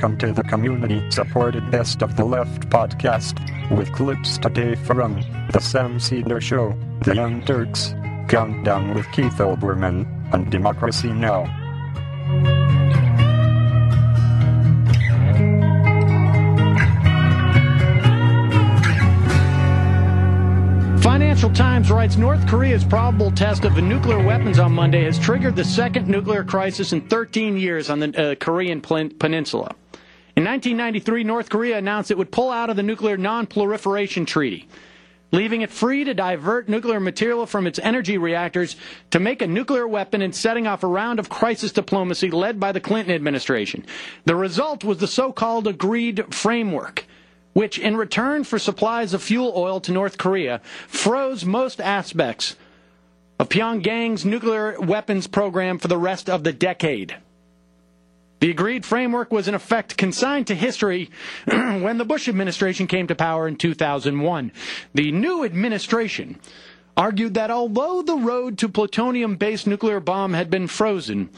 Welcome to the community supported Best of the Left podcast with clips today from The Sam Seder Show, The Young Turks, Countdown with Keith Olbermann, and Democracy Now! Financial Times writes North Korea's probable test of nuclear weapons on Monday has triggered the second nuclear crisis in 13 years on the uh, Korean peninsula. In 1993, North Korea announced it would pull out of the Nuclear Non-Proliferation Treaty, leaving it free to divert nuclear material from its energy reactors to make a nuclear weapon and setting off a round of crisis diplomacy led by the Clinton administration. The result was the so-called agreed framework which, in return for supplies of fuel oil to North Korea, froze most aspects of Pyongyang's nuclear weapons program for the rest of the decade. The agreed framework was in effect consigned to history when the Bush administration came to power in 2001. The new administration argued that although the road to plutonium based nuclear bomb had been frozen,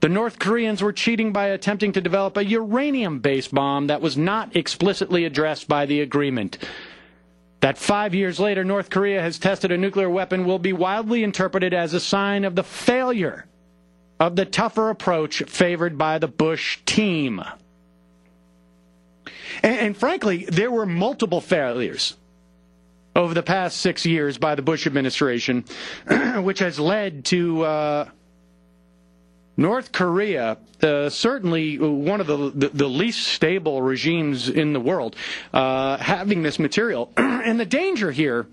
the North Koreans were cheating by attempting to develop a uranium based bomb that was not explicitly addressed by the agreement. That five years later, North Korea has tested a nuclear weapon will be widely interpreted as a sign of the failure of the tougher approach favored by the Bush team. And, and frankly, there were multiple failures over the past six years by the Bush administration, which has led to. Uh, North Korea, uh, certainly one of the, the, the, least stable regimes in the world, uh, having this material. and the danger here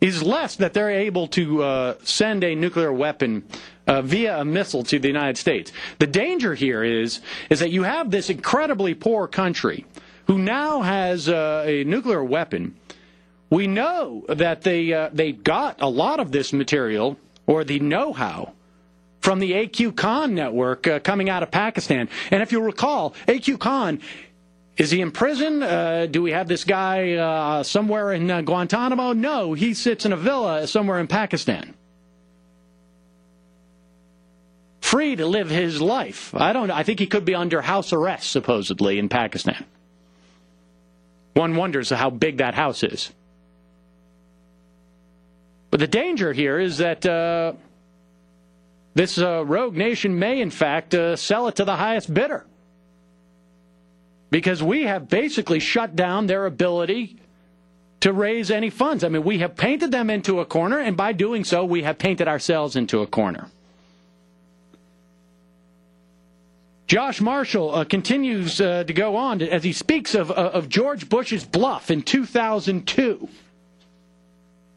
is less that they're able to uh, send a nuclear weapon uh, via a missile to the United States. The danger here is is that you have this incredibly poor country who now has uh, a nuclear weapon. We know that they uh, they got a lot of this material or the know-how from the AQ Khan network uh, coming out of Pakistan. And if you recall, AQ Khan is he in prison? Uh, do we have this guy uh, somewhere in uh, Guantanamo? No, he sits in a villa somewhere in Pakistan. Free to live his life. I don't I think he could be under house arrest, supposedly, in Pakistan. One wonders how big that house is. But the danger here is that uh, this uh, rogue nation may, in fact, uh, sell it to the highest bidder. Because we have basically shut down their ability to raise any funds. I mean, we have painted them into a corner, and by doing so, we have painted ourselves into a corner. Josh Marshall uh, continues uh, to go on as he speaks of, uh, of George Bush's bluff in 2002,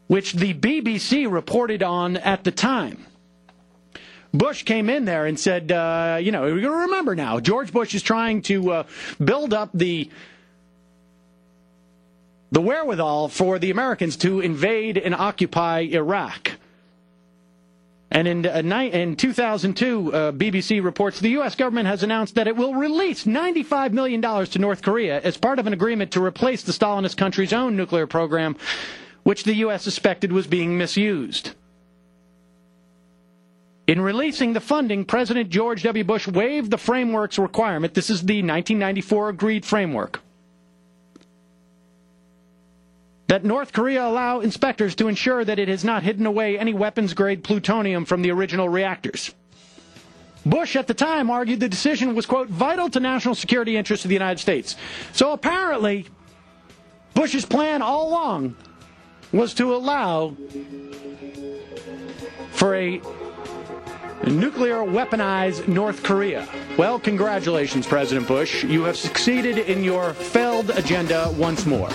which the BBC reported on at the time. Bush came in there and said, uh, you know, we're going to remember now, George Bush is trying to uh, build up the the wherewithal for the Americans to invade and occupy Iraq. And in, uh, in 2002, uh, BBC reports the U.S. government has announced that it will release $95 million to North Korea as part of an agreement to replace the Stalinist country's own nuclear program, which the U.S. suspected was being misused. In releasing the funding, President George W. Bush waived the framework's requirement. This is the 1994 agreed framework. That North Korea allow inspectors to ensure that it has not hidden away any weapons grade plutonium from the original reactors. Bush at the time argued the decision was, quote, vital to national security interests of the United States. So apparently, Bush's plan all along was to allow for a nuclear weaponized North Korea. Well, congratulations, President Bush. You have succeeded in your failed agenda once more.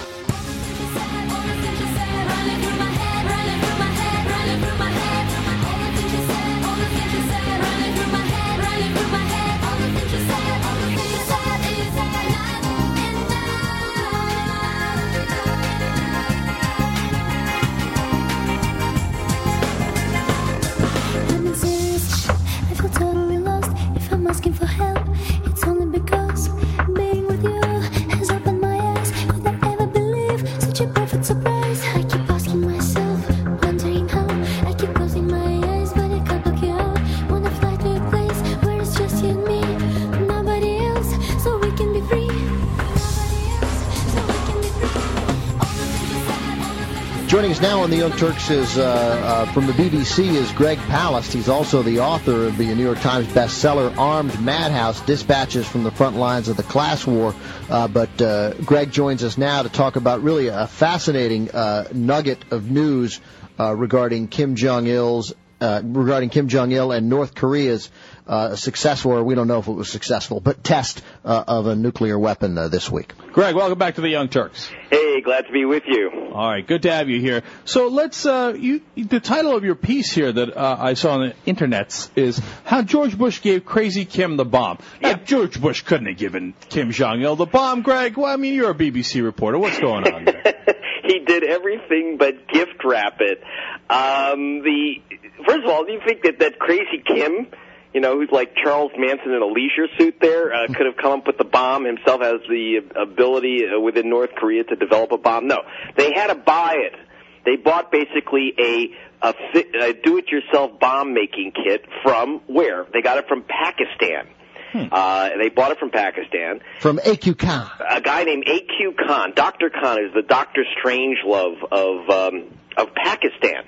The Young Turks is uh, uh, from the BBC is Greg Palast. He's also the author of the New York Times bestseller "Armed Madhouse: Dispatches from the Front Lines of the Class War." Uh, but uh, Greg joins us now to talk about really a fascinating uh, nugget of news uh, regarding Kim Jong Il's regarding Kim Jong Il and North Korea's uh, successful, or we don't know if it was successful, but test uh, of a nuclear weapon uh, this week. Greg, welcome back to the Young Turks. Hey, glad to be with you. All right, good to have you here. So let's, uh, you, the title of your piece here that uh, I saw on the internets is How George Bush Gave Crazy Kim the Bomb. Now, George Bush couldn't have given Kim Jong Il the bomb, Greg. Well, I mean, you're a BBC reporter. What's going on there? he did everything but gift wrap it. Um, the first of all, do you think that that crazy Kim you know, who's like Charles Manson in a leisure suit there, uh, could have come up with the bomb himself, has the ability uh, within North Korea to develop a bomb. No, they had to buy it. They bought basically a, a, a do-it-yourself bomb-making kit from where? They got it from Pakistan. Hmm. Uh, they bought it from Pakistan. From A.Q. Khan. A guy named A.Q. Khan. Dr. Khan is the Dr. Strangelove of, um, of Pakistan.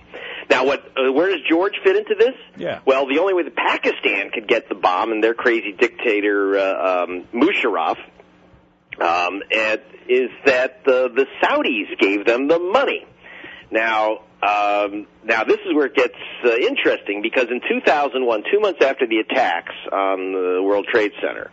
Now, what? Uh, where does George fit into this? Yeah. Well, the only way that Pakistan could get the bomb and their crazy dictator uh, um, Musharraf um, and, is that the the Saudis gave them the money. Now, um, now this is where it gets uh, interesting because in 2001, two months after the attacks on the World Trade Center,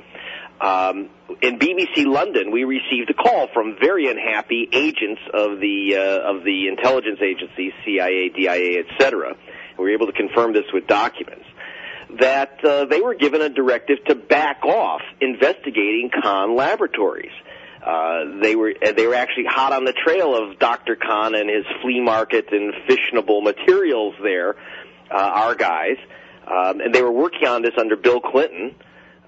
um, in BBC London, we received a call from very unhappy agents of the uh, of the intelligence agencies, CIA, DIA, etc. We were able to confirm this with documents that uh, they were given a directive to back off investigating Khan Laboratories. Uh, they were they were actually hot on the trail of Dr. Khan and his flea market and fissionable materials there, uh, our guys, um, and they were working on this under Bill Clinton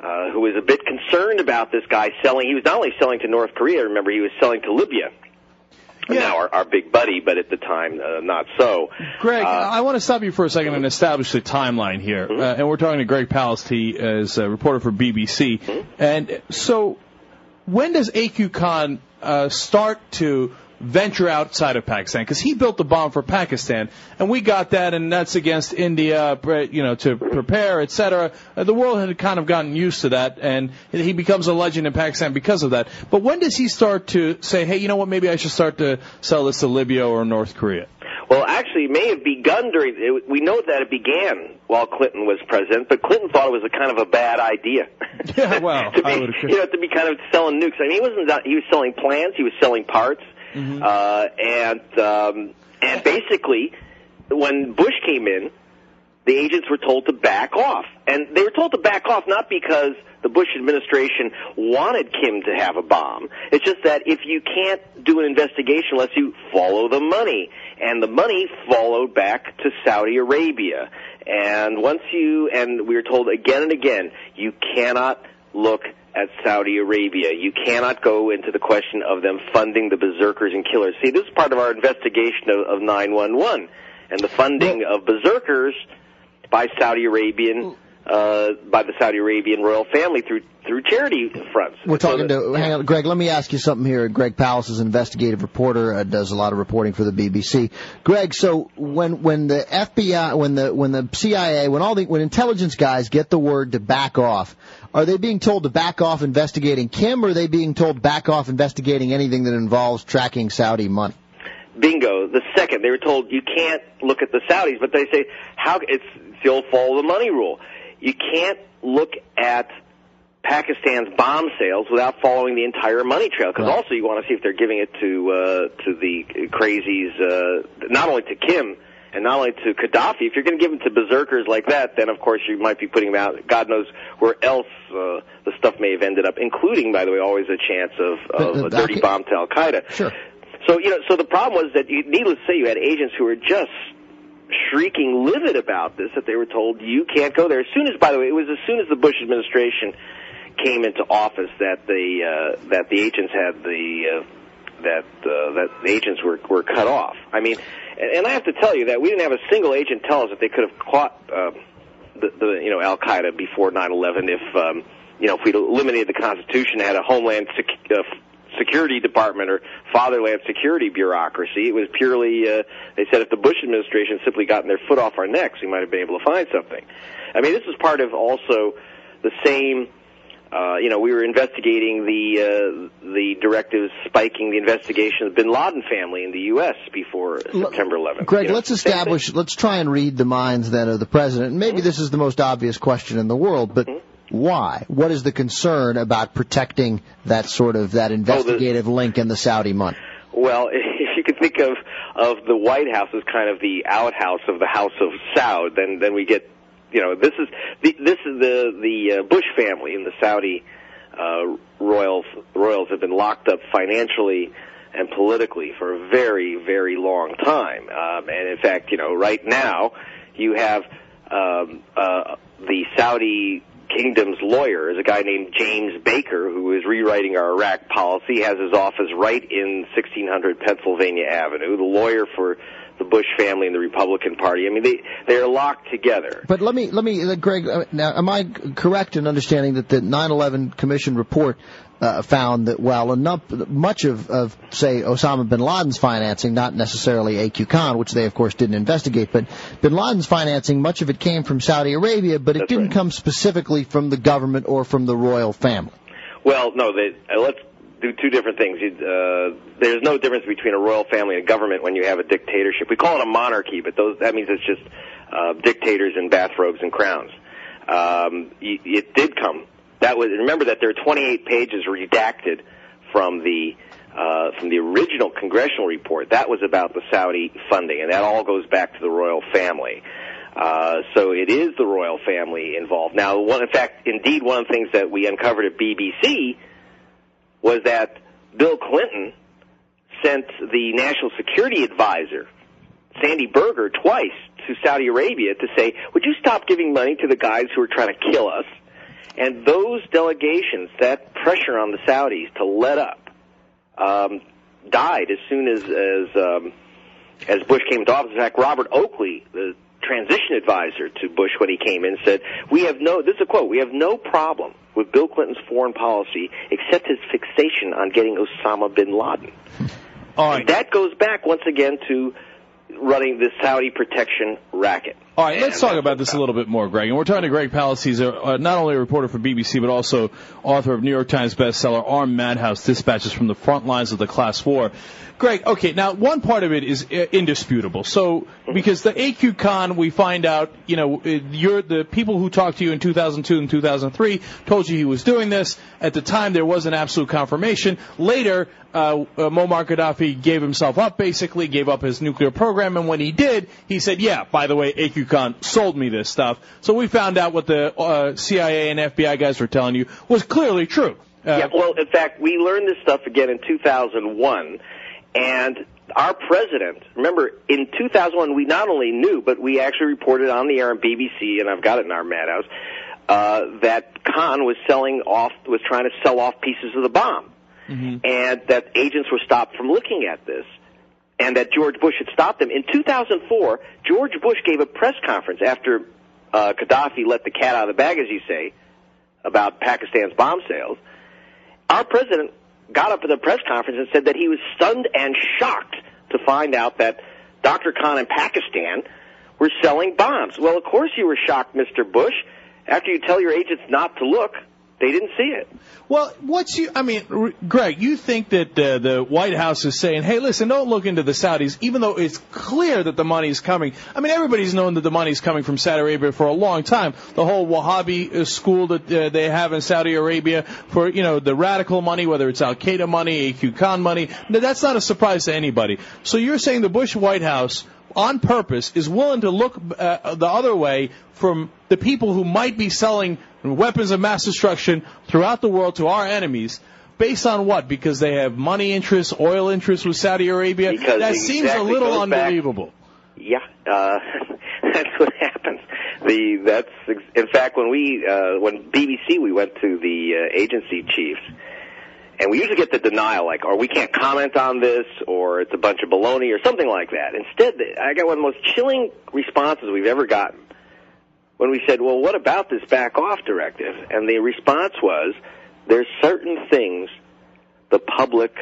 uh, who was a bit concerned about this guy selling. He was not only selling to North Korea, remember, he was selling to Libya. Yeah. Now our, our big buddy, but at the time uh, not so. Greg, uh, I want to stop you for a second and establish the timeline here. Mm-hmm. Uh, and we're talking to Greg Palast. He is a reporter for BBC. Mm-hmm. And so, when does AQ Khan uh, start to venture outside of Pakistan because he built the bomb for Pakistan, and we got that, and that's against India, you know, to prepare, etc. Uh, the world had kind of gotten used to that, and he becomes a legend in Pakistan because of that. But when does he start to say, hey, you know what, maybe I should start to sell this to Libya or North Korea? Well, actually, it may have begun during. It, we know that it began while Clinton was president, but Clinton thought it was a kind of a bad idea. Yeah, well, to be, you know, to be kind of selling nukes. I mean, he wasn't. He was selling plans. He was selling parts. Mm-hmm. Uh, and um, and basically, when Bush came in, the agents were told to back off, and they were told to back off not because the Bush administration wanted Kim to have a bomb. It's just that if you can't do an investigation unless you follow the money, and the money followed back to Saudi Arabia. And once you, and we were told again and again, you cannot look at Saudi Arabia. You cannot go into the question of them funding the berserkers and killers. See, this is part of our investigation of, of 911 and the funding of berserkers by Saudi Arabian uh, by the Saudi Arabian royal family through through charity fronts. We're talking so to hang on, Greg. Let me ask you something here. Greg Palast is an investigative reporter, uh, does a lot of reporting for the BBC. Greg, so when when the FBI, when the when the CIA, when all the when intelligence guys get the word to back off, are they being told to back off investigating Kim, or are they being told back off investigating anything that involves tracking Saudi money? Bingo. The second they were told you can't look at the Saudis, but they say how it's still follow the money rule you can't look at Pakistan's bomb sales without following the entire money trail. Because right. also you want to see if they're giving it to uh, to the crazies, uh, not only to Kim and not only to Gaddafi. If you're going to give them to berserkers like that, then of course you might be putting them out. God knows where else uh, the stuff may have ended up, including, by the way, always a chance of, of a dirty bomb to Al Qaeda. Sure. So you know, so the problem was that, you, needless to say, you had agents who were just shrieking livid about this that they were told you can't go there. As soon as, by the way, it was as soon as the Bush administration came into office that the uh, that the agents had the uh, that uh, that the agents were were cut off. I mean, and, and I have to tell you that we didn't have a single agent tell us that they could have caught uh, the, the you know Al Qaeda before 9/11 if um, you know if we'd eliminated the Constitution, had a homeland sec- uh, security department or fatherland security bureaucracy. It was purely, uh, they said if the Bush administration simply gotten their foot off our necks, we might have been able to find something. I mean, this is part of also the same uh, you know, we were investigating the uh, the directives spiking the investigation of the Bin Laden family in the U.S. before September 11th. Greg, You know, let's establish, let's try and read the minds then of the president. Maybe Mm-hmm. this is the most obvious question in the world, but why? What is the concern about protecting that sort of Oh, that investigative link in the Saudi money? Well, if you could think of of the White House as kind of the outhouse of the House of Saud, then then we get, you know, this is the, this is the the uh, Bush family and the Saudi uh, royals royals have been locked up financially and politically for a very very long time, um, and in fact, you know, right now you have um, uh, the Saudi Kingdom's lawyer is a guy named James Baker who is rewriting our Iraq policy. Has his office right in 1600 Pennsylvania Avenue. The lawyer for the Bush family and the Republican Party. I mean, they they are locked together. But let me, let me, uh, Greg. Uh, now, am I correct in understanding that the 9/11 Commission report uh, found that while enough, much of, of, say, Osama bin Laden's financing, not necessarily AQ Khan, which they of course didn't investigate, but bin Laden's financing, much of it came from Saudi Arabia, but it That's didn't right. come specifically from the government or from the royal family. Well, no, they, uh, let's do two different things. You- Uh, there's no difference between a royal family and a government when you have a dictatorship. We call it a monarchy, but those that means it's just uh, dictators in bathrobes and crowns. Um, y- it did come. That was remember that there are 28 pages redacted from the uh, from the original congressional report. That was about the Saudi funding, and that all goes back to the royal family. Uh, so it is the royal family involved. Now, one, in fact, indeed, one of the things that we uncovered at BBC was that Bill Clinton sent the national security advisor, Sandy Berger, twice to Saudi Arabia to say, would you stop giving money to the guys who are trying to kill us? And those delegations, that pressure on the Saudis to let up, um, died as soon as as um, as Bush came into office. In fact, Robert Oakley, the transition advisor to Bush when he came in, said, "We have no." This is a quote. We have no problem with Bill Clinton's foreign policy except his fixation on getting Osama bin Laden. All And that goes back once again to running the Saudi protection racket. All right, let's talk about this a little bit more, Greg. And we're talking to Greg Palast. He's a, uh, not only a reporter for BBC, but also author of New York Times bestseller Armed Madhouse Dispatches from the Front Lines of the Class War. Greg, okay, now one part of it is uh, indisputable. So, because the AQ Khan, we find out, you know, uh, you're the people who talked to you in 2002 and 2003 told you he was doing this. At the time, there was an absolute confirmation. Later, uh, uh, Muammar Gaddafi gave himself up, basically gave up his nuclear program, and when he did, he said, "Yeah, by the way, AQ Khan sold me this stuff." So we found out what the uh, CIA and FBI guys were telling you was clearly true. Uh, yeah, well, in fact, we learned this stuff again in 2001, and our president, remember, in 2001, we not only knew, but we actually reported on the air on BBC, and I've got it in our madhouse, uh, that Khan was selling off, was trying to sell off pieces of the bomb, and that agents were stopped from looking at this. And that George Bush had stopped them. In 2004, George Bush gave a press conference after uh, Gaddafi let the cat out of the bag, as you say, about Pakistan's bomb sales our president got up at the press conference and said that he was stunned and shocked to find out that Dr. Khan in Pakistan were selling bombs. Well, of course you were shocked, Mr. Bush. After you tell your agents not to look, they didn't see it. Well, what's you? I mean, R- Greg, you think that uh, the White House is saying, "Hey, listen, don't look into the Saudis," even though it's clear that the money is coming. I mean, everybody's known that the money is coming from Saudi Arabia for a long time. The whole Wahhabi uh, school that uh, they have in Saudi Arabia for you know the radical money, whether it's Al Qaeda money, AQ Khan money, that's not a surprise to anybody. So you're saying the Bush White House on purpose is willing to look uh, the other way from the people who might be selling weapons of mass destruction throughout the world to our enemies based on what? Because they have money interests, oil interests with Saudi Arabia? Because that it seems a little goes back- unbelievable. Yeah, uh, that's what happens. The that's in fact when we uh, when BBC we went to the uh, agency chiefs, and we usually get the denial like, or we can't comment on this, or it's a bunch of baloney, or something like that. Instead, I got one of the most chilling responses we've ever gotten when we said, "Well, what about this back off directive?" And the response was, "There's certain things the public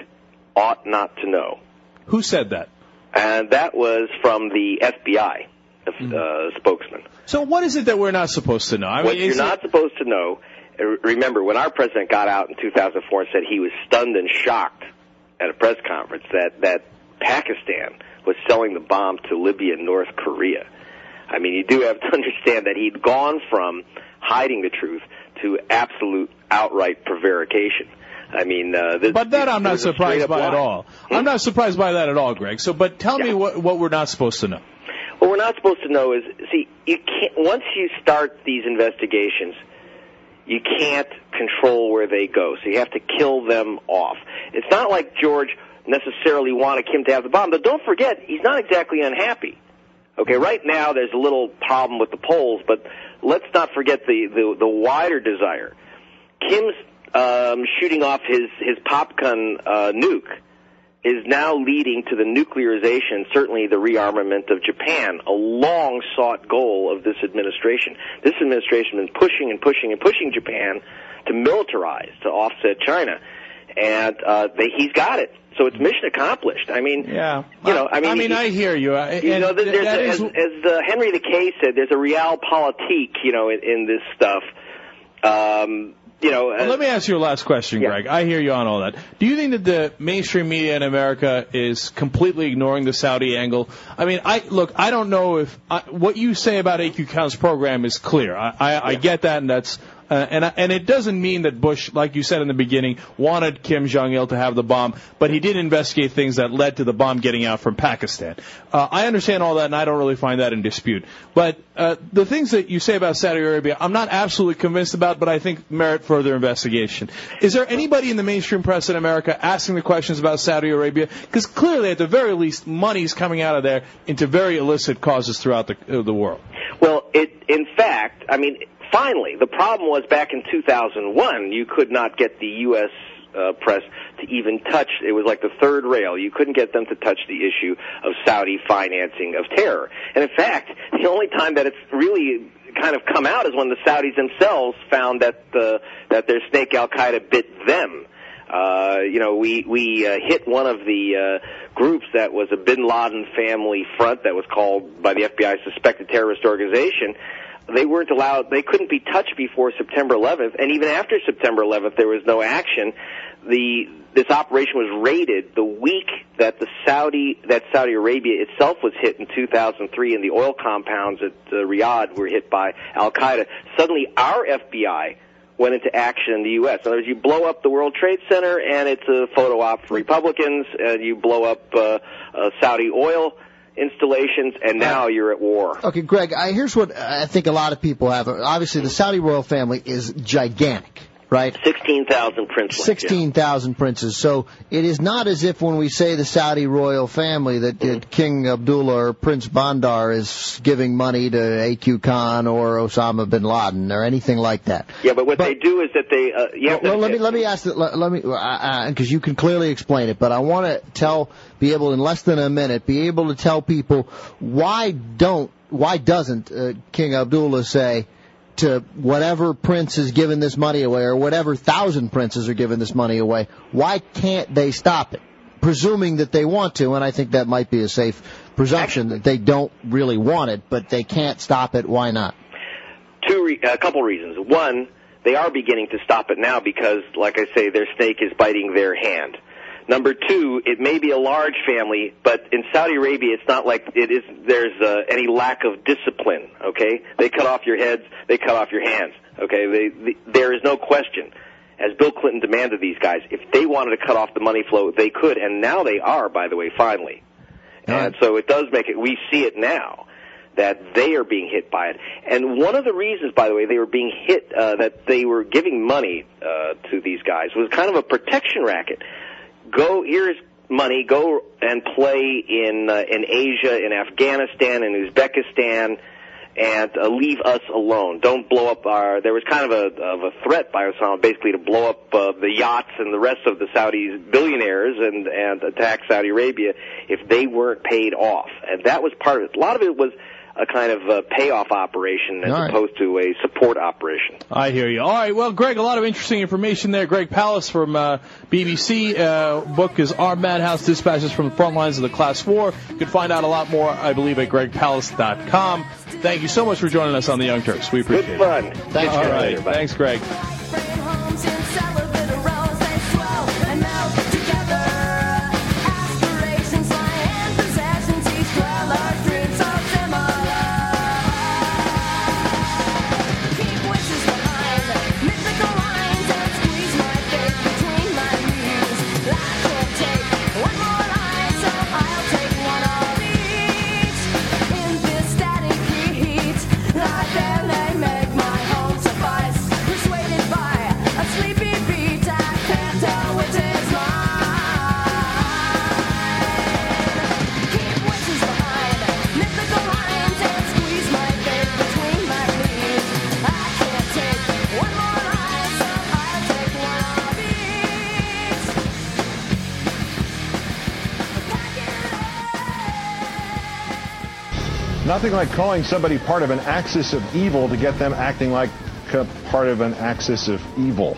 ought not to know. Who said that? And that was from the FBI uh, spokesman. So what is it that we're not supposed to know? I what mean, you're is it- not supposed to know. Remember, when our president got out in 2004 and said he was stunned and shocked at a press conference that that Pakistan was selling the bomb to Libya and North Korea. I mean, you do have to understand that he'd gone from hiding the truth to absolute outright prevarication. I mean, uh, this, But that I'm not surprised by at all. I'm not surprised by that at all, Greg. So, but tell me what what we're not supposed to know. What we're not supposed to know is, see, you can't. Once you start these investigations, you can't control where they go. So you have to kill them off. It's not like George necessarily wanted Kim to have the bomb, but don't forget, he's not exactly unhappy. Okay, right now there's a little problem with the polls, but let's not forget the the, the wider desire. Kim's um, shooting off his his popgun uh, nuke is now leading to the nuclearization, certainly the rearmament of Japan, a long sought goal of this administration. This administration has been pushing and pushing and pushing Japan to militarize, to offset China. And uh, they, he's got it. So it's mission accomplished. I mean, Yeah, you know, I mean, I mean, he- I hear you. I- you know, there's, as, is- as uh, Henry the K said, there's a real realpolitik, you know, in, in this stuff. Um, you know, Well, uh, let me ask you a last question, Yeah. Greg. I hear you on all that. Do you think that the mainstream media in America is completely ignoring the Saudi angle? I mean, I look. I don't know if I, what you say about AQ Khan's program is clear. I, I, I get that, and that's. Uh, and and it doesn't mean that Bush, like you said in the beginning, wanted Kim Jong Il to have the bomb, but he did investigate things that led to the bomb getting out from Pakistan. Uh, I understand all that, and I don't really find that in dispute. But uh, the things that you say about Saudi Arabia, I'm not absolutely convinced about, but I think merit further investigation. Is there anybody in the mainstream press in America asking the questions about Saudi Arabia? Because clearly, at the very least, money's coming out of there into very illicit causes throughout the uh, the world. Well, it in fact, I mean, finally, the problem was back in 2001, you could not get the U.S. Uh, press to even touch. It was like the third rail. You couldn't get them to touch the issue of Saudi financing of terror. And in fact, the only time that it's really kind of come out is when the Saudis themselves found that uh, that their snake Al Qaeda bit them. Uh, you know, we we uh, hit one of the uh, groups that was a Bin Laden family front that was called by the FBI suspected terrorist organization. They weren't allowed. They couldn't be touched before September 11th, and even after September 11th, there was no action. The this operation was raided the week that the Saudi that Saudi Arabia itself was hit in 2003, and the oil compounds at uh, Riyadh were hit by Al Qaeda. Suddenly, our FBI went into action in the U.S. In other words, you blow up the World Trade Center, and it's a photo op for Republicans, and you blow up uh, uh, Saudi oil installations, and now you're at war. Okay, Greg, I, here's what I think a lot of people have. Obviously, the Saudi royal family is gigantic, right? 16,000 princelings. yeah. 16,000 princes. So it is not as if when we say the Saudi royal family that uh, King Abdullah or Prince Bandar is giving money to AQ Khan or Osama bin Laden or anything like that. Yeah, but what But- they do is that they. Uh, you have Well, let me let me ask. Let, let me because you can clearly explain it, but I want to tell be able in less than a minute be able to tell people why don't why doesn't uh, King Abdullah say to whatever prince is giving this money away or whatever thousand princes are giving this money away, why can't they stop it? Presuming that they want to, and I think that might be a safe presumption that they don't really want it, but they can't stop it. Why not? two re- a couple reasons. One, they are beginning to stop it now because, like I say, their snake is biting their hand. Number two, it may be a large family, but in Saudi Arabia, it's not like it is. There's uh, any lack of discipline. Okay, they cut off your heads, they cut off your hands. Okay, they, the, there is no question. As Bill Clinton demanded these guys, if they wanted to cut off the money flow, they could, and now they are. By the way, finally, and so it does make it. We see it now that they are being hit by it. And one of the reasons, by the way, they were being hit, uh, that they were giving money uh, to these guys was kind of a protection racket. Go here's money. Go and play in uh, in Asia, in Afghanistan, in Uzbekistan. And uh, leave us alone. Don't blow up our. There was kind of a of a threat by Osama, basically to blow up uh, the yachts and the rest of the Saudis billionaires and and attack Saudi Arabia if they weren't paid off. And that was part of it. A lot of it was a kind of a payoff operation as right. opposed to a support operation. I hear you. All right, well, Greg, a lot of interesting information there. Greg Palast from uh, BBC. Uh, book is Armed Madhouse Dispatches from the Front Lines of the Class War. You can find out a lot more, I believe, at gregpalast.com. Thank you so much for joining us on the Young Turks. We appreciate Good it. fun. Thanks, All Greg. right, Later, thanks, Greg. Nothing like calling somebody part of an axis of evil to get them acting like part of an axis of evil.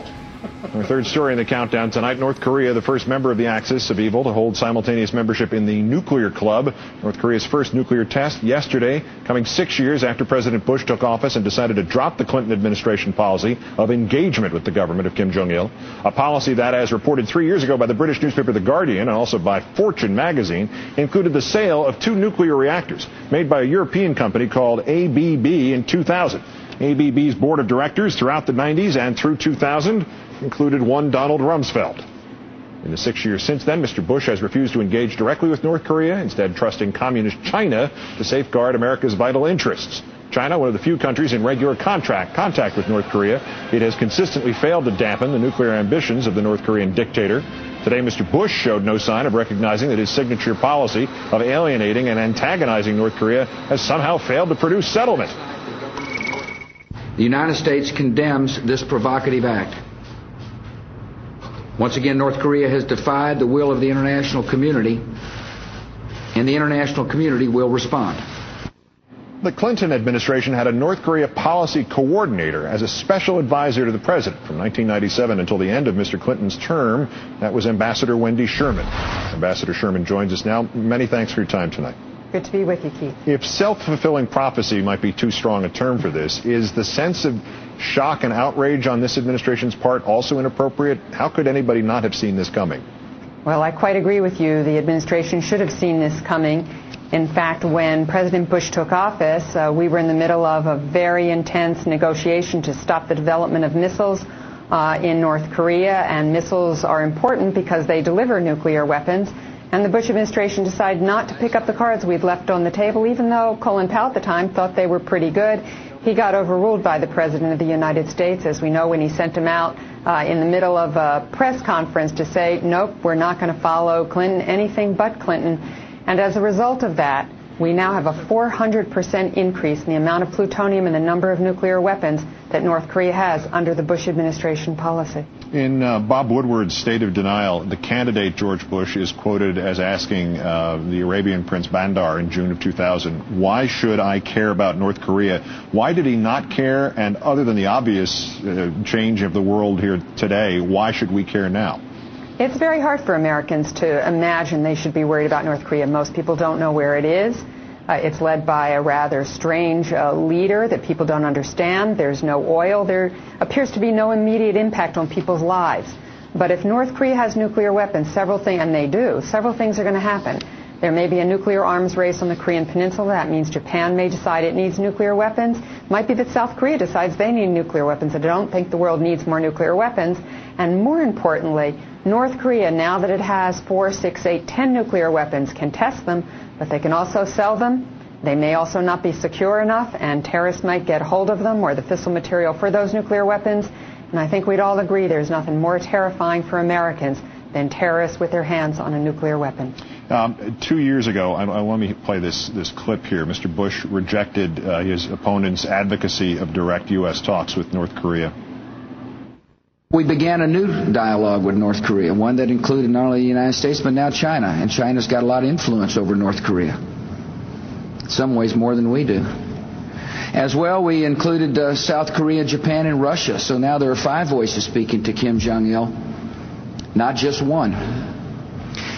Our third story in the countdown tonight North Korea, the first member of the Axis of Evil to hold simultaneous membership in the nuclear club. North Korea's first nuclear test yesterday, coming six years after President Bush took office and decided to drop the Clinton administration policy of engagement with the government of Kim Jong il. A policy that, as reported three years ago by the British newspaper The Guardian and also by Fortune magazine, included the sale of two nuclear reactors made by a European company called ABB in 2000. ABB's board of directors throughout the 90s and through 2000 included one Donald Rumsfeld. In the six years since then, Mr. Bush has refused to engage directly with North Korea, instead trusting communist China to safeguard America's vital interests. China, one of the few countries in regular contract, contact with North Korea, it has consistently failed to dampen the nuclear ambitions of the North Korean dictator. Today, Mr. Bush showed no sign of recognizing that his signature policy of alienating and antagonizing North Korea has somehow failed to produce settlement. The United States condemns this provocative act. Once again, North Korea has defied the will of the international community, and the international community will respond. The Clinton administration had a North Korea policy coordinator as a special advisor to the president from 1997 until the end of Mr. Clinton's term. That was Ambassador Wendy Sherman. Ambassador Sherman joins us now. Many thanks for your time tonight. Good to be with you, Keith. If self-fulfilling prophecy might be too strong a term for this, is the sense of shock and outrage on this administration's part also inappropriate? How could anybody not have seen this coming? Well, I quite agree with you. The administration should have seen this coming. In fact, when President Bush took office, uh, we were in the middle of a very intense negotiation to stop the development of missiles uh, in North Korea, and missiles are important because they deliver nuclear weapons. And the Bush administration decided not to pick up the cards we'd left on the table, even though Colin Powell at the time thought they were pretty good. He got overruled by the President of the United States, as we know, when he sent him out uh, in the middle of a press conference to say, nope, we're not going to follow Clinton, anything but Clinton. And as a result of that, we now have a 400% increase in the amount of plutonium and the number of nuclear weapons that North Korea has under the Bush administration policy. In uh, Bob Woodward's State of Denial, the candidate George Bush is quoted as asking uh, the Arabian Prince Bandar in June of 2000, "Why should I care about North Korea?" Why did he not care? And other than the obvious uh, change of the world here today, why should we care now? It's very hard for Americans to imagine they should be worried about North Korea. Most people don't know where it is. Uh, it's led by a rather strange uh, leader that people don't understand. There's no oil. There appears to be no immediate impact on people's lives. But if North Korea has nuclear weapons, several things, and they do, several things are going to happen. There may be a nuclear arms race on the Korean Peninsula. That means Japan may decide it needs nuclear weapons. Might be that South Korea decides they need nuclear weapons. I don't think the world needs more nuclear weapons. And more importantly, North Korea, now that it has four, six, eight, ten nuclear weapons, can test them, but they can also sell them. They may also not be secure enough, and terrorists might get hold of them or the fissile material for those nuclear weapons. And I think we'd all agree there's nothing more terrifying for Americans than terrorists with their hands on a nuclear weapon. Um, two years ago, I, I let me play this this clip here. Mr. Bush rejected uh, his opponent's advocacy of direct U.S. talks with North Korea. We began a new dialogue with North Korea, one that included not only the United States but now China, and China's got a lot of influence over North Korea. In some ways more than we do. As well, we included uh, South Korea, Japan, and Russia. So now there are five voices speaking to Kim Jong il, not just one.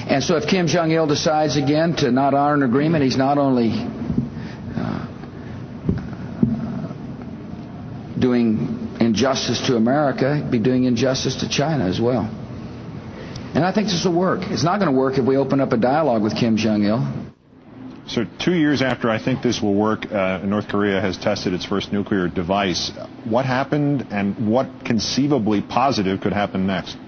And so if Kim Jong il decides again to not honor an agreement, he's not only uh, doing injustice to America, he'd be doing injustice to China as well. And I think this will work. It's not going to work if we open up a dialogue with Kim Jong il. So, two years after I think this will work, uh, North Korea has tested its first nuclear device. What happened, and what conceivably positive could happen next?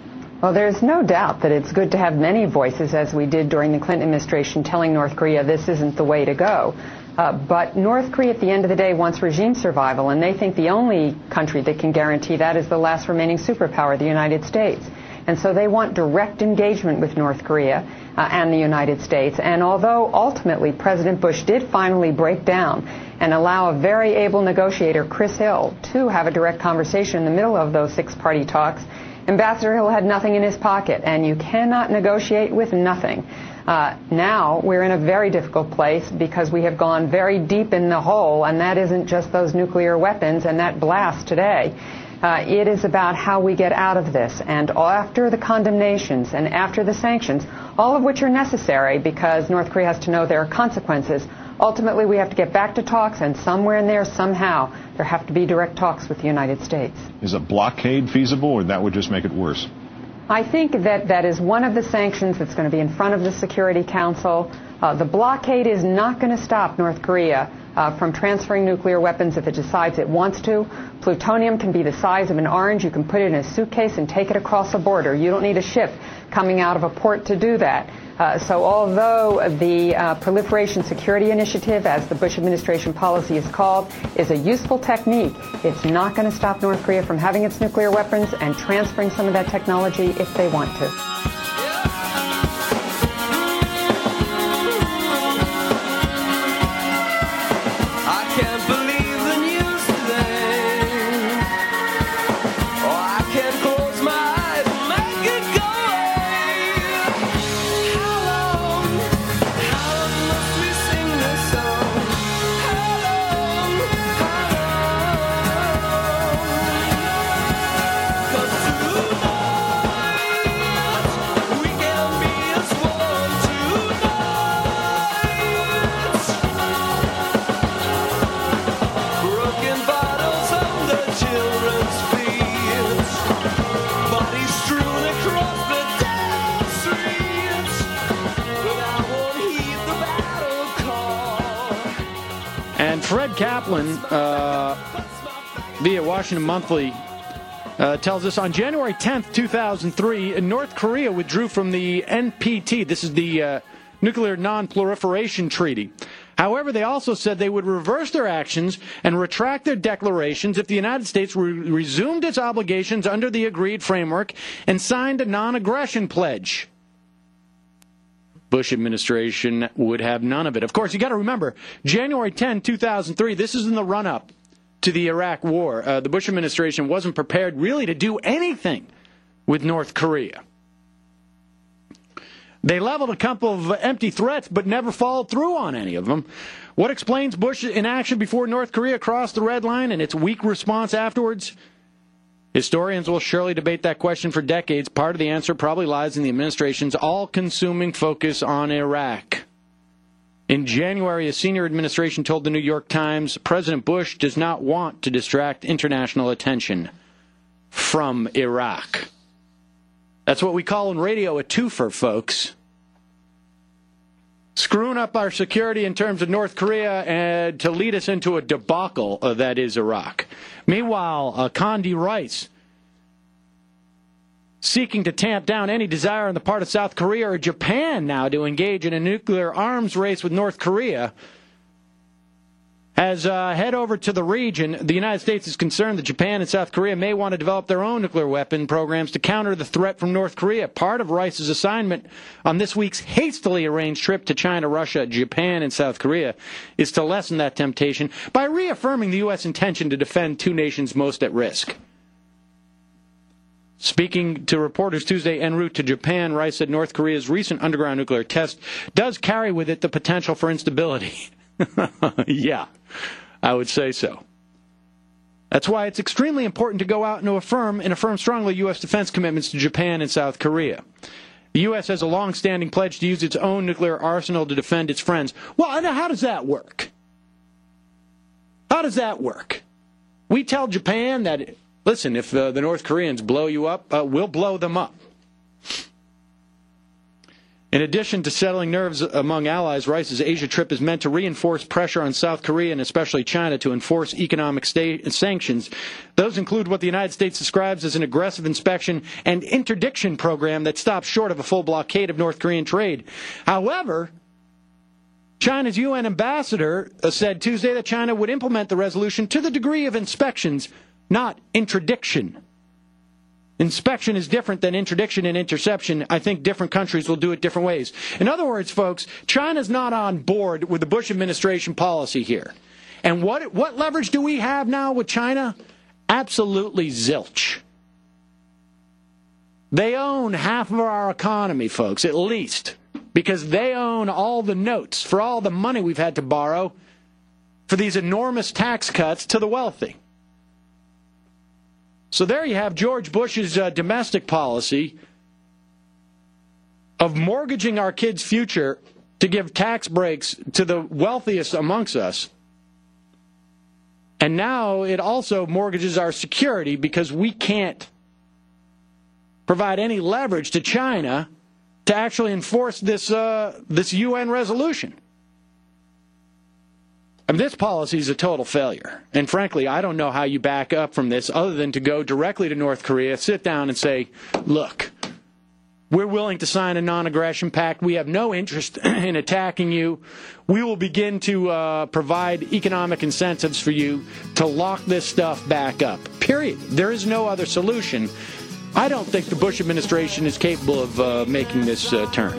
Well, there's no doubt that it's good to have many voices, as we did during the Clinton administration, telling North Korea this isn't the way to go. Uh, but North Korea, at the end of the day, wants regime survival, and they think the only country that can guarantee that is the last remaining superpower, the United States. And so they want direct engagement with North Korea uh, and the United States. And although ultimately President Bush did finally break down and allow a very able negotiator, Chris Hill, to have a direct conversation in the middle of those six party talks, Ambassador Hill had nothing in his pocket, and you cannot negotiate with nothing. Uh, now we're in a very difficult place because we have gone very deep in the hole, and that isn't just those nuclear weapons and that blast today. Uh, it is about how we get out of this. And after the condemnations and after the sanctions, all of which are necessary because North Korea has to know there are consequences, ultimately we have to get back to talks, and somewhere in there, somehow, there have to be direct talks with the United States. Is a blockade feasible, or that would just make it worse? I think that that is one of the sanctions that's going to be in front of the Security Council. Uh, the blockade is not going to stop North Korea uh, from transferring nuclear weapons if it decides it wants to. Plutonium can be the size of an orange. You can put it in a suitcase and take it across a border. You don't need a ship coming out of a port to do that. Uh, so although the uh, Proliferation Security Initiative, as the Bush administration policy is called, is a useful technique, it's not going to stop North Korea from having its nuclear weapons and transferring some of that technology if they want to. Monthly, uh, tells us on January 10th, 2003, North Korea withdrew from the NPT. This is the uh, Nuclear Non-Proliferation Treaty. However, they also said they would reverse their actions and retract their declarations if the United States re- resumed its obligations under the agreed framework and signed a non-aggression pledge. Bush administration would have none of it. Of course, you got to remember, January 10, 2003, this is in the run up to the Iraq war. Uh, the Bush administration wasn't prepared really to do anything with North Korea. They leveled a couple of empty threats, but never followed through on any of them. What explains Bush's inaction before North Korea crossed the red line and its weak response afterwards? Historians will surely debate that question for decades. Part of the answer probably lies in the administration's all consuming focus on Iraq. In January, a senior administration told the New York Times President Bush does not want to distract international attention from Iraq. That's what we call in radio a twofer, folks. Screwing up our security in terms of North Korea and to lead us into a debacle uh, that is Iraq. Meanwhile, uh, Condi Rice seeking to tamp down any desire on the part of South Korea or Japan now to engage in a nuclear arms race with North Korea. As uh, head over to the region, the United States is concerned that Japan and South Korea may want to develop their own nuclear weapon programs to counter the threat from North Korea. Part of Rice's assignment on this week's hastily arranged trip to China, Russia, Japan, and South Korea is to lessen that temptation by reaffirming the U.S. intention to defend two nations most at risk. Speaking to reporters Tuesday en route to Japan, Rice said North Korea's recent underground nuclear test does carry with it the potential for instability. yeah, I would say so. That's why it's extremely important to go out and to affirm and affirm strongly U.S. defense commitments to Japan and South Korea. The U.S. has a long-standing pledge to use its own nuclear arsenal to defend its friends. Well, how does that work? How does that work? We tell Japan that, listen, if uh, the North Koreans blow you up, uh, we'll blow them up. In addition to settling nerves among allies, Rice's Asia trip is meant to reinforce pressure on South Korea and especially China to enforce economic sanctions. Those include what the United States describes as an aggressive inspection and interdiction program that stops short of a full blockade of North Korean trade. However, China's UN ambassador uh, said Tuesday that China would implement the resolution to the degree of inspections, not interdiction. Inspection is different than interdiction and interception. I think different countries will do it different ways. In other words, folks, China's not on board with the Bush administration policy here. And what, what leverage do we have now with China? Absolutely zilch. They own half of our economy, folks, at least, because they own all the notes for all the money we've had to borrow for these enormous tax cuts to the wealthy. So there you have George Bush's uh, domestic policy of mortgaging our kids' future to give tax breaks to the wealthiest amongst us. And now it also mortgages our security because we can't provide any leverage to China to actually enforce this uh, this UN resolution. I mean, this policy is a total failure. And frankly, I don't know how you back up from this other than to go directly to North Korea, sit down and say, look, we're willing to sign a non aggression pact. We have no interest in attacking you. We will begin to uh, provide economic incentives for you to lock this stuff back up. Period. There is no other solution. I don't think the Bush administration is capable of uh, making this uh, turn.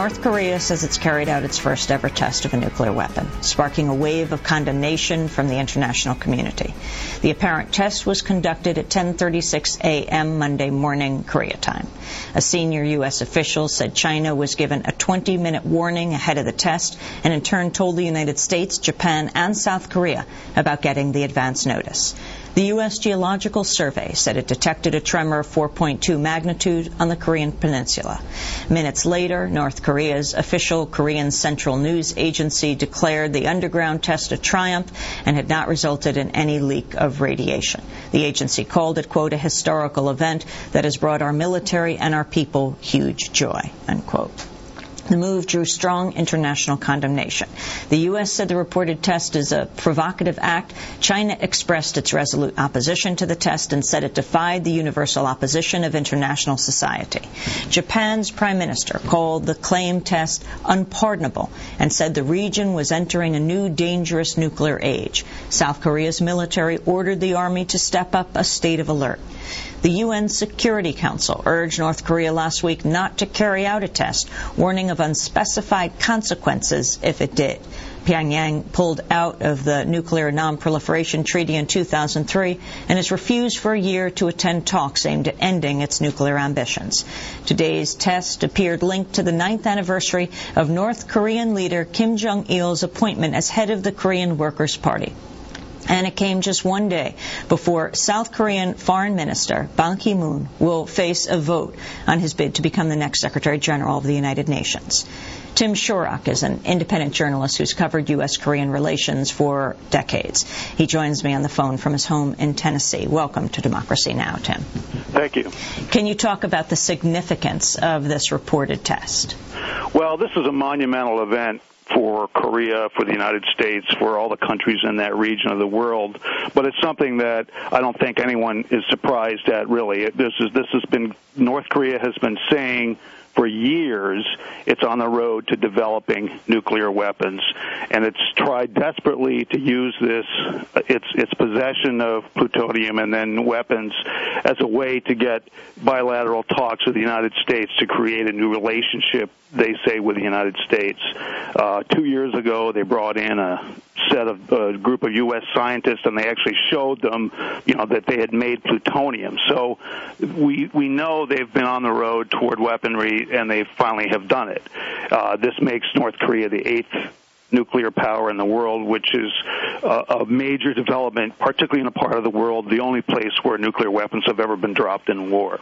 North Korea says it's carried out its first ever test of a nuclear weapon, sparking a wave of condemnation from the international community. The apparent test was conducted at 10:36 a.m. Monday morning Korea time. A senior U.S. official said China was given a 20-minute warning ahead of the test and in turn told the United States, Japan, and South Korea about getting the advance notice. The U.S. Geological Survey said it detected a tremor of 4.2 magnitude on the Korean peninsula. Minutes later, North Korea's official Korean Central News Agency declared the underground test a triumph and had not resulted in any leak of radiation. The agency called it, quote, a historical event that has brought our military and our people huge joy, unquote. The move drew strong international condemnation. The U.S. said the reported test is a provocative act. China expressed its resolute opposition to the test and said it defied the universal opposition of international society. Japan's prime minister called the claimed test unpardonable and said the region was entering a new dangerous nuclear age. South Korea's military ordered the army to step up a state of alert. The UN Security Council urged North Korea last week not to carry out a test, warning of unspecified consequences if it did. Pyongyang pulled out of the Nuclear Non-Proliferation Treaty in 2003 and has refused for a year to attend talks aimed at ending its nuclear ambitions. Today's test appeared linked to the ninth anniversary of North Korean leader Kim Jong-il's appointment as head of the Korean Workers' Party. And it came just one day before South Korean Foreign Minister Ban Ki-moon will face a vote on his bid to become the next Secretary General of the United Nations. Tim Shorrock is an independent journalist who's covered U.S.-Korean relations for decades. He joins me on the phone from his home in Tennessee. Welcome to Democracy Now!, Tim. Thank you. Can you talk about the significance of this reported test? Well, this is a monumental event for Korea, for the United States, for all the countries in that region of the world. But it's something that I don't think anyone is surprised at. Really, this is this has been North Korea has been saying for years it's on the road to developing nuclear weapons and it's tried desperately to use this its its possession of plutonium and then weapons as a way to get bilateral talks with the United States to create a new relationship they say with the United States. Uh, two years ago, they brought in a set of a group of U.S. scientists, and they actually showed them, you know, that they had made plutonium. So we we know they've been on the road toward weaponry, and they finally have done it. Uh, this makes North Korea the eighth nuclear power in the world, which is uh, a major development, particularly in a part of the world, the only place where nuclear weapons have ever been dropped in war.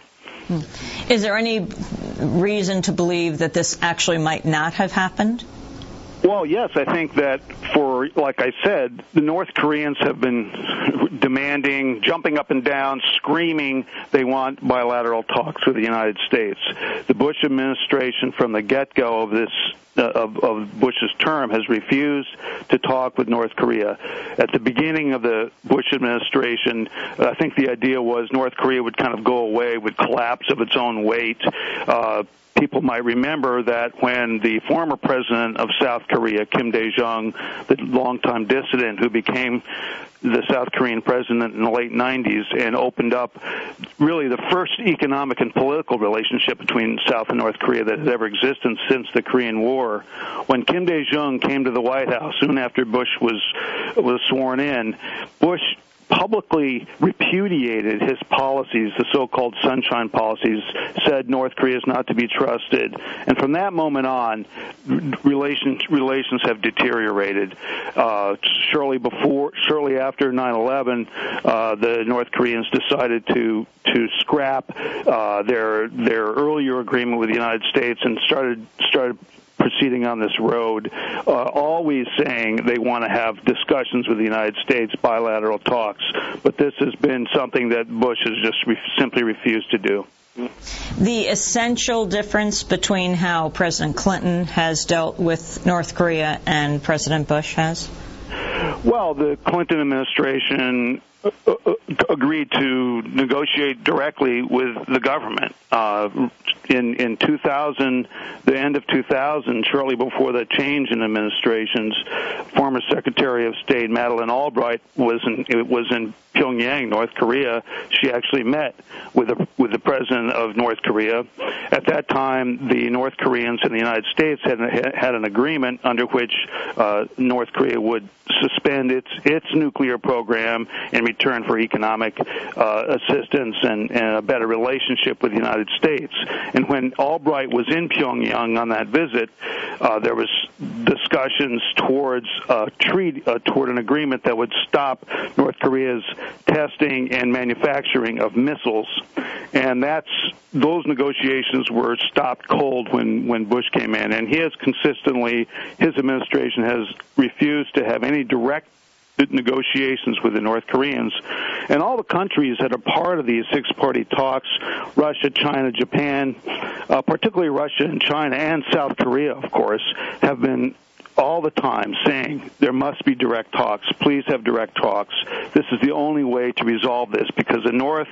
Is there any reason to believe that this actually might not have happened? Well, yes, I think that for, like I said, the North Koreans have been demanding, jumping up and down, screaming they want bilateral talks with the United States. The Bush administration, from the get-go of this uh, of, of Bush's term, has refused to talk with North Korea. At the beginning of the Bush administration, I think the idea was North Korea would kind of go away, would collapse of its own weight. Uh, people might remember that when the former president of South Korea, Kim Dae-jung, the longtime dissident who became the South Korean president in the late 90s and opened up really the first economic and political relationship between South and North Korea that has ever existed since the Korean War. When Kim Dae-jung came to the White House soon after Bush was was sworn in, Bush publicly repudiated his policies, the so-called sunshine policies, said North Korea is not to be trusted, and from that moment on, relations relations have deteriorated. Uh, shortly before, shortly after 9/11, uh, the North Koreans decided to to scrap uh, their their earlier agreement with the United States and started started proceeding on this road, uh, always saying they want to have discussions with the United States, bilateral talks. But this has been something that Bush has just re- simply refused to do. The essential difference between how President Clinton has dealt with North Korea and President Bush has? Well, the Clinton administration agreed to negotiate directly with the government. Uh, in in 2000, the end of 2000, shortly before the change in administrations, former Secretary of State Madeleine Albright was in it was in Pyongyang, North Korea. She actually met with the with the president of North Korea. At that time, the North Koreans and the United States had had an agreement under which uh, North Korea would suspend its its nuclear program in return for economic uh, assistance and, and a better relationship with the United States. And when Albright was in Pyongyang on that visit, uh, there was discussions towards a treaty, uh, toward an agreement that would stop North Korea's testing and manufacturing of missiles. And that's those negotiations were stopped cold when when Bush came in, and he has consistently his administration has refused to have any direct negotiations with the North Koreans. And all the countries that are part of these six party talks Russia, China, Japan, uh, particularly Russia and China, and South Korea, of course have been all the time saying there must be direct talks. Please have direct talks. This is the only way to resolve this because the North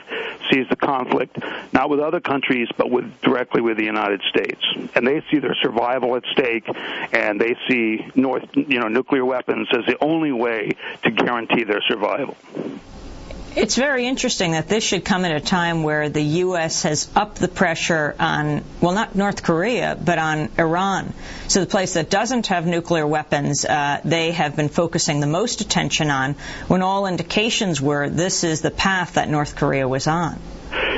sees the conflict not with other countries but with directly with the United States, and they see their survival at stake, and they see North, you know, nuclear weapons as the only way to guarantee their survival. It's very interesting that this should come at a time where the U.S. has upped the pressure on, well, not North Korea, but on Iran. So the place that doesn't have nuclear weapons, uh, they have been focusing the most attention on, when all indications were this is the path that North Korea was on.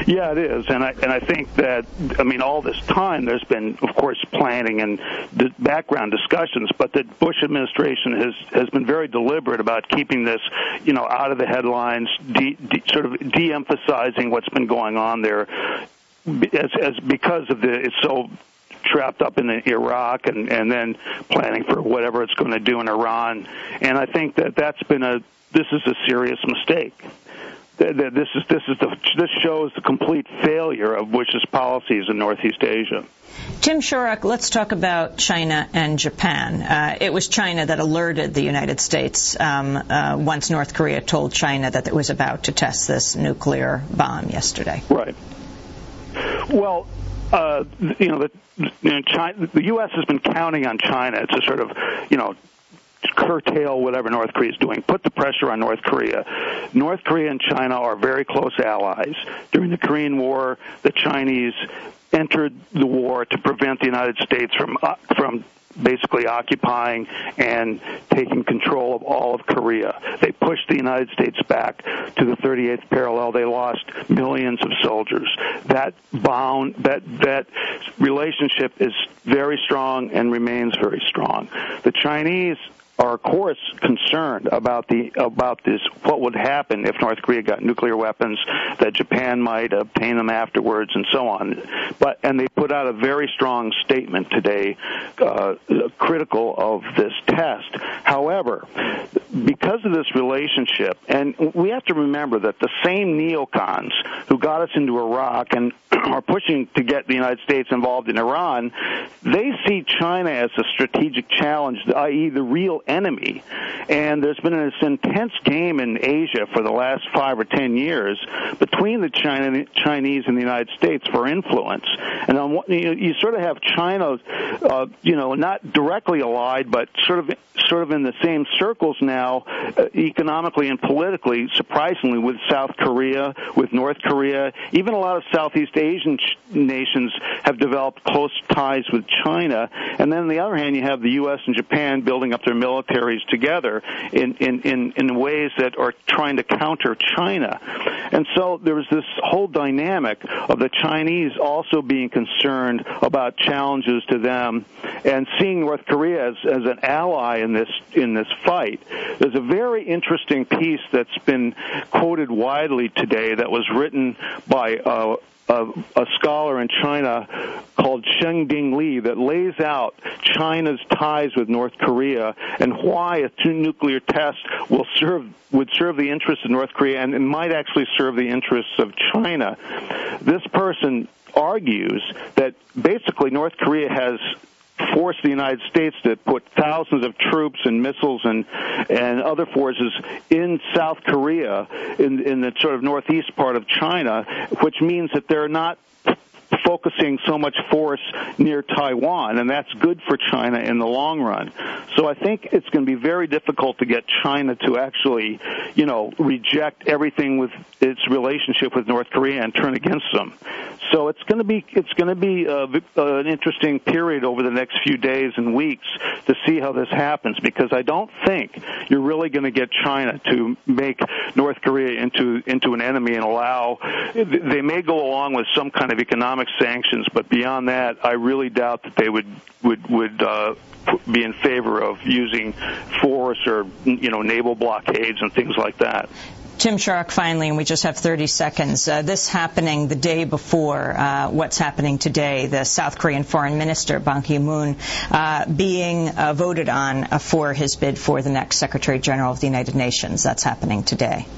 Yeah, it is, and I and I think that I mean all this time there's been, of course, planning and the background discussions, but the Bush administration has has been very deliberate about keeping this, you know, out of the headlines, de, de, sort of de-emphasizing what's been going on there, as as because of the it's so trapped up in Iraq and and then planning for whatever it's going to do in Iran, and I think that that's been a this is a serious mistake this is this is the this shows the complete failure of Bush's policies in Northeast Asia. Tim Shorrock, let's talk about China and Japan. Uh, it was China that alerted the United States um, uh, once North Korea told China that it was about to test this nuclear bomb yesterday. Right. Well, uh, you know, the, you know China, the U.S. has been counting on China to sort of, you know, curtail whatever North Korea is doing, put the pressure on North Korea. North Korea and China are very close allies. During the Korean War, the Chinese entered the war to prevent the United States from uh, from basically occupying and taking control of all of Korea. They pushed the United States back to the 38th parallel. They lost millions of soldiers. That bound that that relationship is very strong and remains very strong. The Chinese are of course concerned about the about this what would happen if North Korea got nuclear weapons that Japan might obtain them afterwards and so on. But and they put out a very strong statement today uh, critical of this test. However because of this relationship and we have to remember that the same neocons who got us into Iraq and are pushing to get the United States involved in Iran they see China as a strategic challenge i.e. the real enemy. And there's been this intense game in Asia for the last five or ten years between the China, Chinese and the United States for influence. And on, you, you sort of have China, uh, you know, not directly allied, but sort of sort of in the same circles now, uh, economically and politically. Surprisingly, with South Korea, with North Korea, even a lot of Southeast Asian ch- nations have developed close ties with China. And then on the other hand, you have the U.S. and Japan building up their militaries together in, in, in, in ways that are trying to counter China. And so there was this whole dynamic of the Chinese also being concerned about challenges to them and seeing North Korea as, as an ally in this in this fight. There's a very interesting piece that's been quoted widely today that was written by uh, a, a scholar in China called Shen Dingli that lays out China's ties with North Korea and why a two nuclear test will serve would serve the interests of North Korea and might actually serve the interests of China. This person argues that basically North Korea has forced the United States to put thousands of troops and missiles and and other forces in South Korea in in the sort of northeast part of China, which means that they're not focusing so much force near Taiwan, and that's good for China in the long run. So I think it's going to be very difficult to get China to actually, you know, reject everything with its relationship with North Korea and turn against them. So it's going to be it's going to be uh, uh, an interesting period over the next few days and weeks to see how this happens because I don't think you're really going to get China to make North Korea into into an enemy and allow they may go along with some kind of economic sanctions, but beyond that, I really doubt that they would would would uh, be in favor of using force or you know naval blockades and things like that. Tim Shorrock, finally, and we just have 30 seconds. Uh, this happening the day before uh, what's happening today. The South Korean Foreign Minister, Ban Ki-moon, uh, being uh, voted on uh, for his bid for the next Secretary General of the United Nations. That's happening today.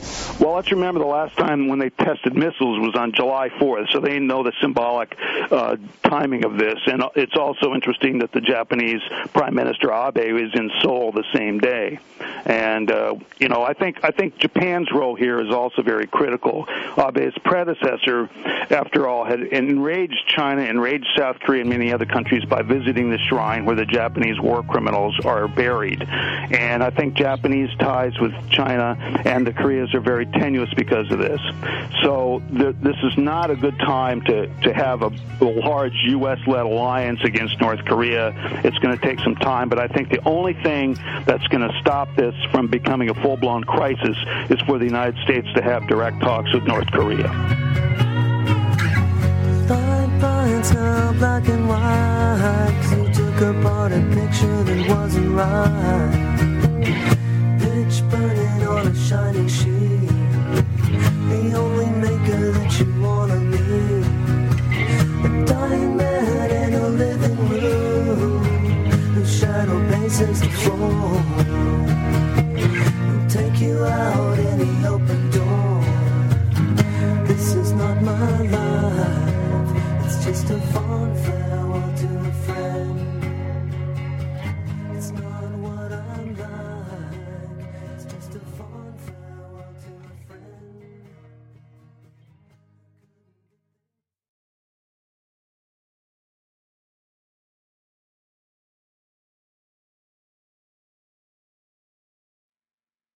Well, let's remember the last time when they tested missiles was on July 4th, so they know the symbolic uh, timing of this. And it's also interesting that the Japanese Prime Minister Abe is in Seoul the same day. And you know, I think I think Japan's role here is also very critical. Uh, Abe's predecessor, after all, had enraged China, enraged South Korea, and many other countries by visiting the shrine where the Japanese war criminals are buried. And I think Japanese ties with China and the Koreas are very tenuous because of this. So th- this is not a good time to, to have a, a large U.S.-led alliance against North Korea. It's going to take some time, but I think the only thing that's going to stop this from becoming a full-blown crisis is for the United United States to have direct talks with North Korea. Fine, fine, black and white. You took apart a picture that wasn't right. Pitch burning on a shining sheet. The only maker that you wanna meet. A dying man in a living room. Whose shadow bases the floor.